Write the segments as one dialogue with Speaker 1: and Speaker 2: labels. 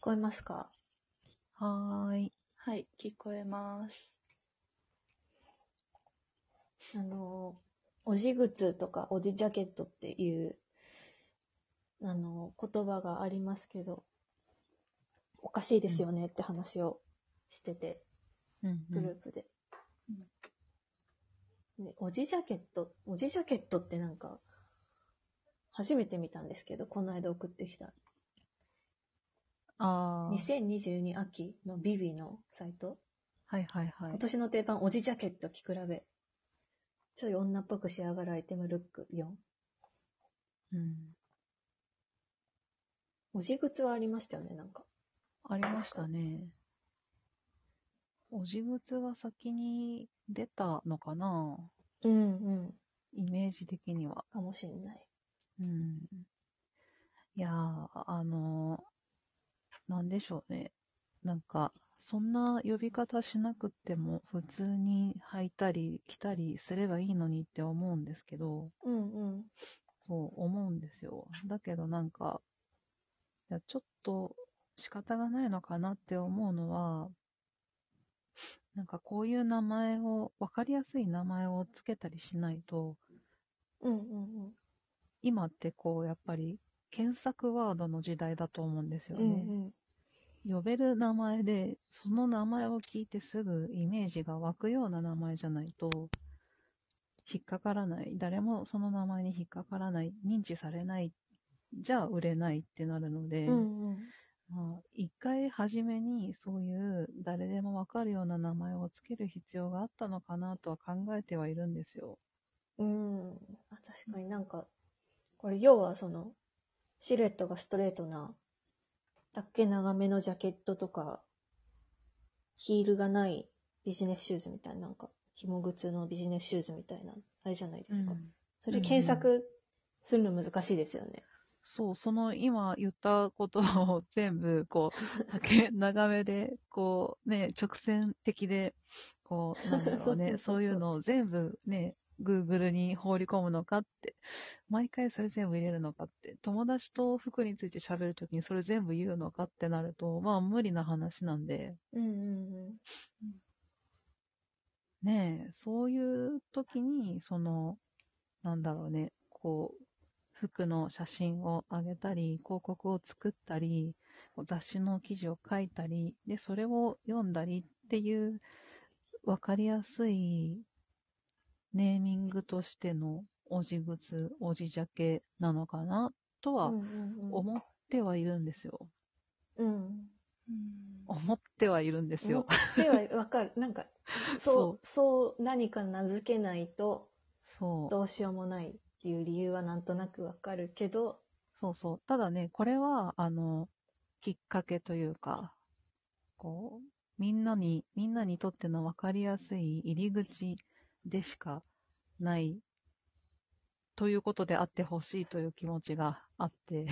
Speaker 1: こえますか？
Speaker 2: はーい。
Speaker 3: はい、聞こえます。
Speaker 1: あの、おじ靴とかおじジャケットっていう、あの、言葉がありますけど、おかしいですよねって話をしてて、
Speaker 2: うん
Speaker 1: グループで。で、おじジャケット、おじジャケットってなんか、初めて見たんですけど、この間送ってきた。
Speaker 2: ああ。
Speaker 1: 2022秋のビビのサイト。
Speaker 2: はいはいはい
Speaker 1: 今。年の定番、おじジャケット着比べ。ちょっと女っぽく仕上がるアイテムルック4。
Speaker 2: うん。
Speaker 1: おじ靴はありましたよね、なんか。
Speaker 2: ありましたね。おじ靴が先に出たのかな？
Speaker 1: うんうん。
Speaker 2: イメージ的には。
Speaker 1: かもしんない。
Speaker 2: うん。いやー、あのー、なんでしょうね。なんか、そんな呼び方しなくっても、普通に履いたり着たりすればいいのにって思うんですけど、
Speaker 1: うんうん。
Speaker 2: そう思うんですよ。だけどなんか、いや、ちょっと仕方がないのかなって思うのは、なんかこういう名前を、わかりやすい名前をつけたりしないと、
Speaker 1: うんうん
Speaker 2: 今ってこう、やっぱり検索ワードの時代だと思うんですよ
Speaker 1: うん。
Speaker 2: ね。
Speaker 1: うん
Speaker 2: 呼べる名前で、その名前を聞いてすぐイメージが湧くような名前じゃないと、引っかからない。誰もその名前に引っかからない。認知されない。じゃあ売れないってなるので、
Speaker 1: うんうん。
Speaker 2: まあ、一回初めにそういう誰でもわかるような名前をつける必要があったのかなとは考えてはいるんですよ。
Speaker 1: うん。あ確かになんか、これ要はその、シルエットがストレートな、だっけ長めのジャケットとか、ヒールがないビジネスシューズみたいな、なんか、紐靴のビジネスシューズみたいな、あれじゃないですか。
Speaker 2: うん
Speaker 1: それ検索するの難しいですよね。
Speaker 2: そう、その今言ったことを全部、こう、竹長めで、こう、ね、直線的で、こう、なんだろうね、そういうのを全部ね、Google に放り込むのかって、毎回それ全部入れるのかって、友達と服について喋るときにそれ全部言うのかってなると、まあ無理な話なんで、
Speaker 1: うんうんうん。
Speaker 2: ねえ、そういう時に、その、なんだろうね、こう、服の写真を上げたり、広告を作ったり、雑誌の記事を書いたり、で、それを読んだりっていう、わかりやすいネーミングとしてのおじ靴、おじジャケなのかな、とは
Speaker 1: うんうんうん
Speaker 2: 思ってはいるんですよ。
Speaker 1: うん。
Speaker 2: 思ってはいるんですよ。
Speaker 1: ではわかる。なんか、そう、そう何か名付けないと
Speaker 2: そう。
Speaker 1: どうしようもないっていう理由はなんとなくわかるけど、
Speaker 2: そうそう。ただね、これは、あの、きっかけというか、こう、みんなに、みんなにとっての分かりやすい入り口でしかない、ということであってほしいという気持ちがあって、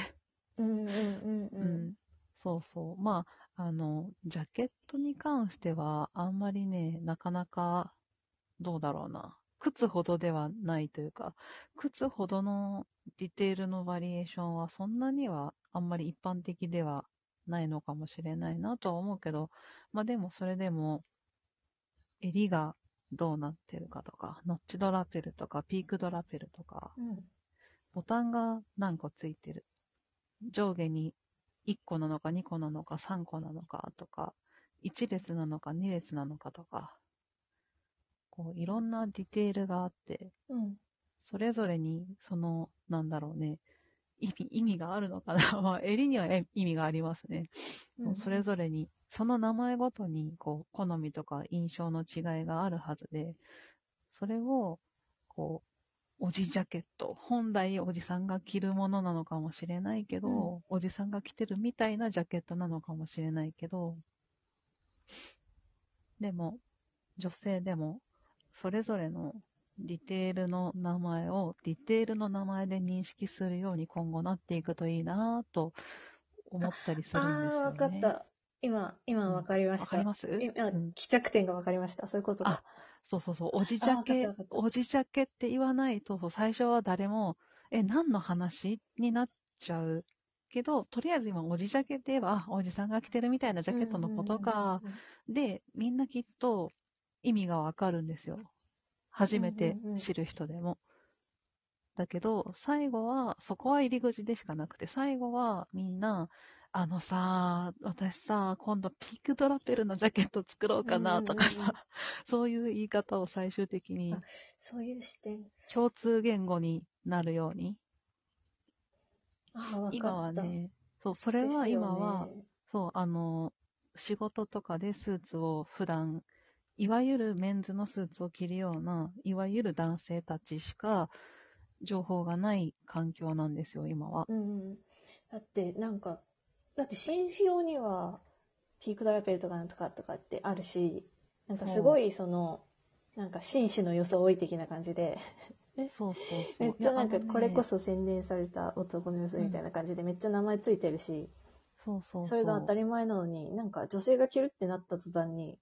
Speaker 1: うんうんうん
Speaker 2: う
Speaker 1: うん。
Speaker 2: ん、そうそう。まあ、あの、ジャケットに関しては、あんまりね、なかなか、どうだろうな。靴ほどではないというか、靴ほどのディテールのバリエーションはそんなにはあんまり一般的ではないのかもしれないなとは思うけど、まあでもそれでも、襟がどうなってるかとか、ノッチドラペルとか、ピークドラペルとか、
Speaker 1: うん
Speaker 2: ボタンが何個ついてる？上下に1個なのか2個なのか3個なのかとか、1列なのか2列なのかとか、こういろんなディテールがあって、
Speaker 1: うん
Speaker 2: それぞれにその、なんだろうね、意味、意味があるのかな まあ、襟にはえ意味がありますね。
Speaker 1: うん。
Speaker 2: それぞれに、その名前ごとに、こう、好みとか印象の違いがあるはずで、それを、こう、おじジャケット。本来おじさんが着るものなのかもしれないけど、
Speaker 1: うん
Speaker 2: おじさんが着てるみたいなジャケットなのかもしれないけど、でも、女性でも、それぞれのディテールの名前をディテールの名前で認識するように今後なっていくといいなぁと思ったりするんですよね。
Speaker 1: ああー、わかった。今、今わかりました。
Speaker 2: わかります？
Speaker 1: 今、
Speaker 2: うん
Speaker 1: 帰着点がわかりました。そういうことか
Speaker 2: あ。そうそうそう、おじジャケ
Speaker 1: あわかったわかっ、た
Speaker 2: おじジャケって言わないと、そう最初は誰も、え、何の話？になっちゃうけど、とりあえず今、おじジャケって言えば、あおじさんが着てるみたいなジャケットのことか、で、みんなきっと意味がわかるんですよ。初めて知る人でも。だけど、最後は、そこは入り口でしかなくて、最後はみんな、あのさ、私さ、今度ピークドラペルのジャケット作ろうかなとかさ、そういう言い方を最終的に
Speaker 1: あそういう視点。
Speaker 2: 共通言語になるように。今はね、そう、それは今は、そう、あの、仕事とかでスーツを普段、いわゆるメンズのスーツを着るような、いわゆる男性たちしか情報がない環境なんですよ、今は。
Speaker 1: うん。だって、なんか、だって紳士用には、ピークドラペルとかなんとかとかってあるし、なんかすごいその、なんか紳士の装い的な感じで、
Speaker 2: そうそうそう。
Speaker 1: めっちゃなんかこれこそ洗練された男の装いみたいな感じでめっちゃ名前ついてるし、
Speaker 2: そうそう
Speaker 1: それが当たり前なのに、なんか女性が着るってなった途端に、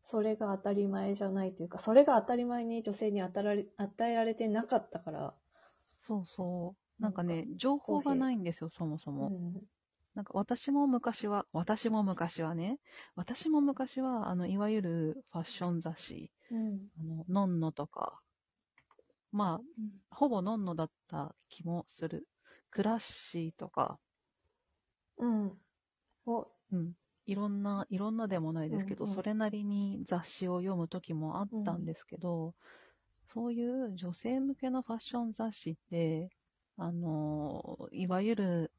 Speaker 1: それが当たり前じゃないというか、それが当たり前に女性に与えられ与えられてなかったから、
Speaker 2: そうそう。なんかね、情報がないんですよ、そもそも。
Speaker 1: うん
Speaker 2: なんか私も昔は、私も昔はね、私も昔は、あの、いわゆるファッション雑誌、
Speaker 1: うん
Speaker 2: あの、ノンノとか、まあ、ほぼノンノだった気もする。クラッシーとか、
Speaker 1: うん。お、
Speaker 2: うん。いろんな、いろんなでもないですけど、
Speaker 1: うんうん
Speaker 2: それなりに雑誌を読む時もあったんですけど、そういう女性向けのファッション雑誌って、あの、いわゆる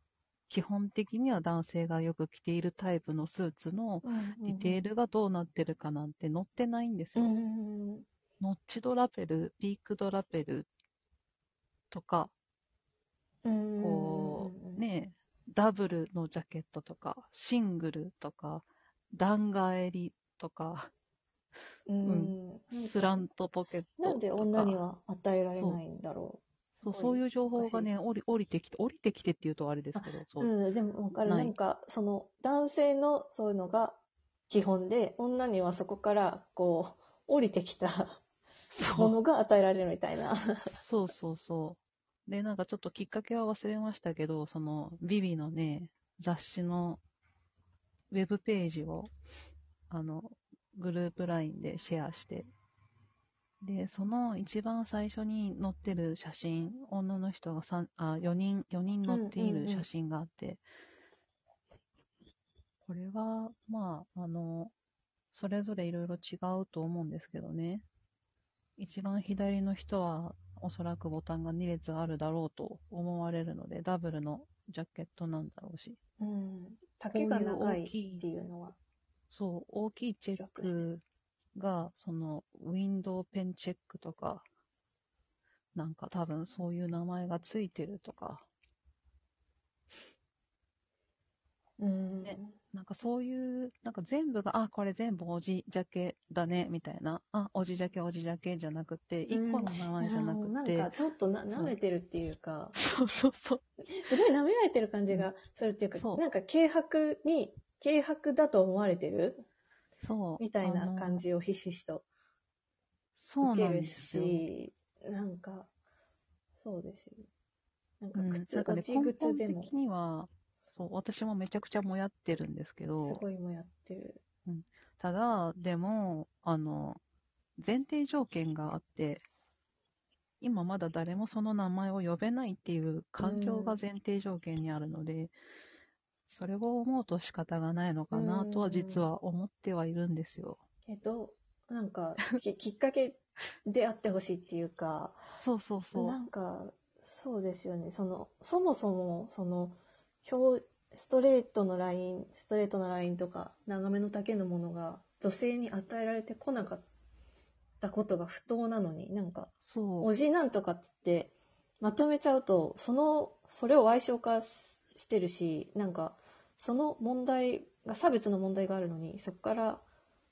Speaker 2: 基本的には男性がよく着ているタイプのスーツのディテールがどうなってるかなんて載ってないんですよ。
Speaker 1: うん
Speaker 2: ノッチドラペル、ピークドラペルとか、
Speaker 1: うん
Speaker 2: こう、ね、ダブルのジャケットとか、シングルとか、弾劾襟とか、
Speaker 1: うん。
Speaker 2: ん。スラントポケットとか。
Speaker 1: なんで女には与えられないんだろ
Speaker 2: そうそういう情報がね、降り降りてきて、降りてきてって言うとあれですけど、
Speaker 1: う。
Speaker 2: そう。
Speaker 1: うん、でもわかる。
Speaker 2: な
Speaker 1: んか、その、男性のそういうのが基本で、女にはそこから、こう、降りてきたものが与えられるみたいな。
Speaker 2: そうそうそう。で、なんかちょっときっかけは忘れましたけど、その、ビビのね、雑誌のウェブページを、あの、グループ LINE でシェアして、で、その一番最初に載ってる写真、女の人が三あ4人、4人載っている写真があって、これは、まあ、あの、それぞれいろいろ違うと思うんですけどね。一番左の人は、おそらくボタンが2列あるだろうと思われるので、ダブルのジャケットなんだろうし。
Speaker 1: うん。丈が長いっていうのは。
Speaker 2: そう、大きいチェックが、その、ウィンドウペンチェックとか、なんか多分そういう名前がついてるとか、
Speaker 1: うん。
Speaker 2: ねなんかそういう、なんか全部が、あ、これ全部おじジャケだね、みたいな、あ、おじジャケ、おじジャケじゃなくて、一個の名前じゃなくて、
Speaker 1: なんかちょっとな舐めてるっていうか、
Speaker 2: そうそうそう。
Speaker 1: すごい舐められてる感じがするっていうか、
Speaker 2: そう。
Speaker 1: なんか軽薄に、軽薄だと思われてる？
Speaker 2: そう。
Speaker 1: みたいな感
Speaker 2: じ。
Speaker 1: じをひしひしと
Speaker 2: そう
Speaker 1: 受ける
Speaker 2: なんですよ。
Speaker 1: し、なんか、そうですよ。なんか
Speaker 2: うん、
Speaker 1: 靴、
Speaker 2: なんかね、根本的には、そう、私もめちゃくちゃもやってるんですけ
Speaker 1: す
Speaker 2: ど、
Speaker 1: ごいもやってる。
Speaker 2: ただ、でも、あの、前提条件があって、今まだ誰もその名前を呼べないっていう環境が前提条件にあるので、それを思うと仕方がないのかなとは実は思ってはいるんですよ。
Speaker 1: けど、なんか、き きっかけであってほしいっていうか、
Speaker 2: そうそうそう。
Speaker 1: なんか、そうですよね。その、そもそも、その、表、ストレートのライン、ストレートのラインとか、長めの丈のものが、女性に与えられてこなかったことが不当なのに、なんか、
Speaker 2: そう。
Speaker 1: おじなんとかって、まとめちゃうと、その、それを歪償化ししてるし、なんか、その問題が、差別の問題があるのに、そこから、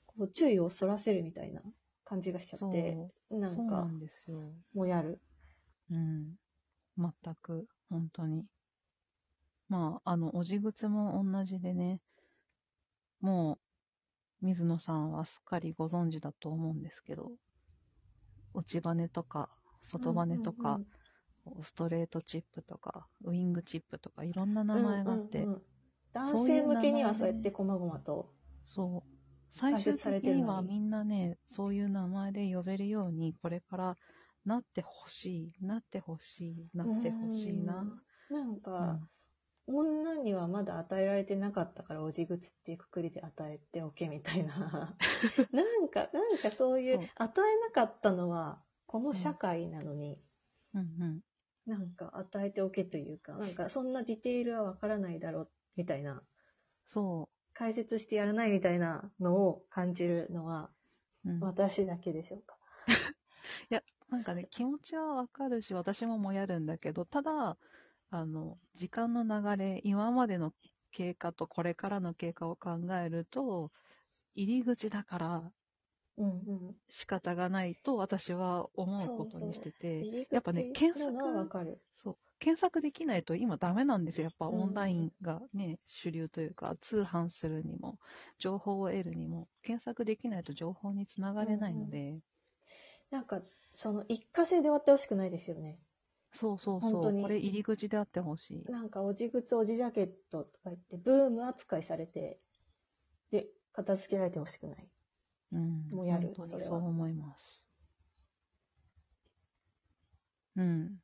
Speaker 1: こう、注意をそらせるみたいな感じがしちゃ。って、なんか
Speaker 2: そう
Speaker 1: やる。
Speaker 2: うん。全く、本当に。まあ、あの、おじぐつも同じでね、もう、水野さんはすっかりご存知だと思うんですけど、内バネとか、外バネとか、
Speaker 1: うんうん
Speaker 2: ストレートチップとか、ウィングチップとか、いろんな名前があって、
Speaker 1: うんうんうん男性向けにはそうやって細々と。
Speaker 2: そう。最終的
Speaker 1: に
Speaker 2: にはみんなね、そういう名前で呼べるように、これからなってほしい、なってほしい、なってほしいな。
Speaker 1: なん
Speaker 2: う
Speaker 1: か、
Speaker 2: ん
Speaker 1: 女にはまだ与えられてなかったから、おじぐつっていうくくりで与えておけみたいな。なんか、なんかそういう与えなかったのは、この社会なのに、
Speaker 2: うんうん。
Speaker 1: なんか与えておけというか、なんかそんなディテールはわからないだろう、みたいな。
Speaker 2: そ
Speaker 1: 解説してやらないみたいなのを感じるのは、
Speaker 2: う。うん、
Speaker 1: 私だけでしょうか。
Speaker 2: なんかね、気持ちはわかるし、私ももやるんだけど、ただ、あの、時間の流れ、今までの経過とこれからの経過を考えると、入り口だから
Speaker 1: うんうん。
Speaker 2: 仕方がないと私は思うことにしてて、やっぱね検索。そう、検索できないと今ダメなんですよ。やっぱ
Speaker 1: うん
Speaker 2: オンラインがね、主流というか、通販するにも、情報を得るにも、検索できないと情報につながれないので、
Speaker 1: なんか、その一過性で終わってほしくないですよね。
Speaker 2: そうそうそう、これ入り口であってほしい。
Speaker 1: なんか、おじぐつおじジャケットとか言って、ブーム扱いされて、で、片付けられてほしくない。
Speaker 2: うん、
Speaker 1: もうやる
Speaker 2: 本当にそう思います。うん。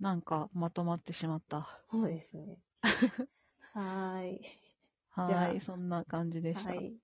Speaker 2: なんかまとまってしまった。
Speaker 1: そうですね。はーい。
Speaker 2: はい、そんな感じでした。
Speaker 1: はい。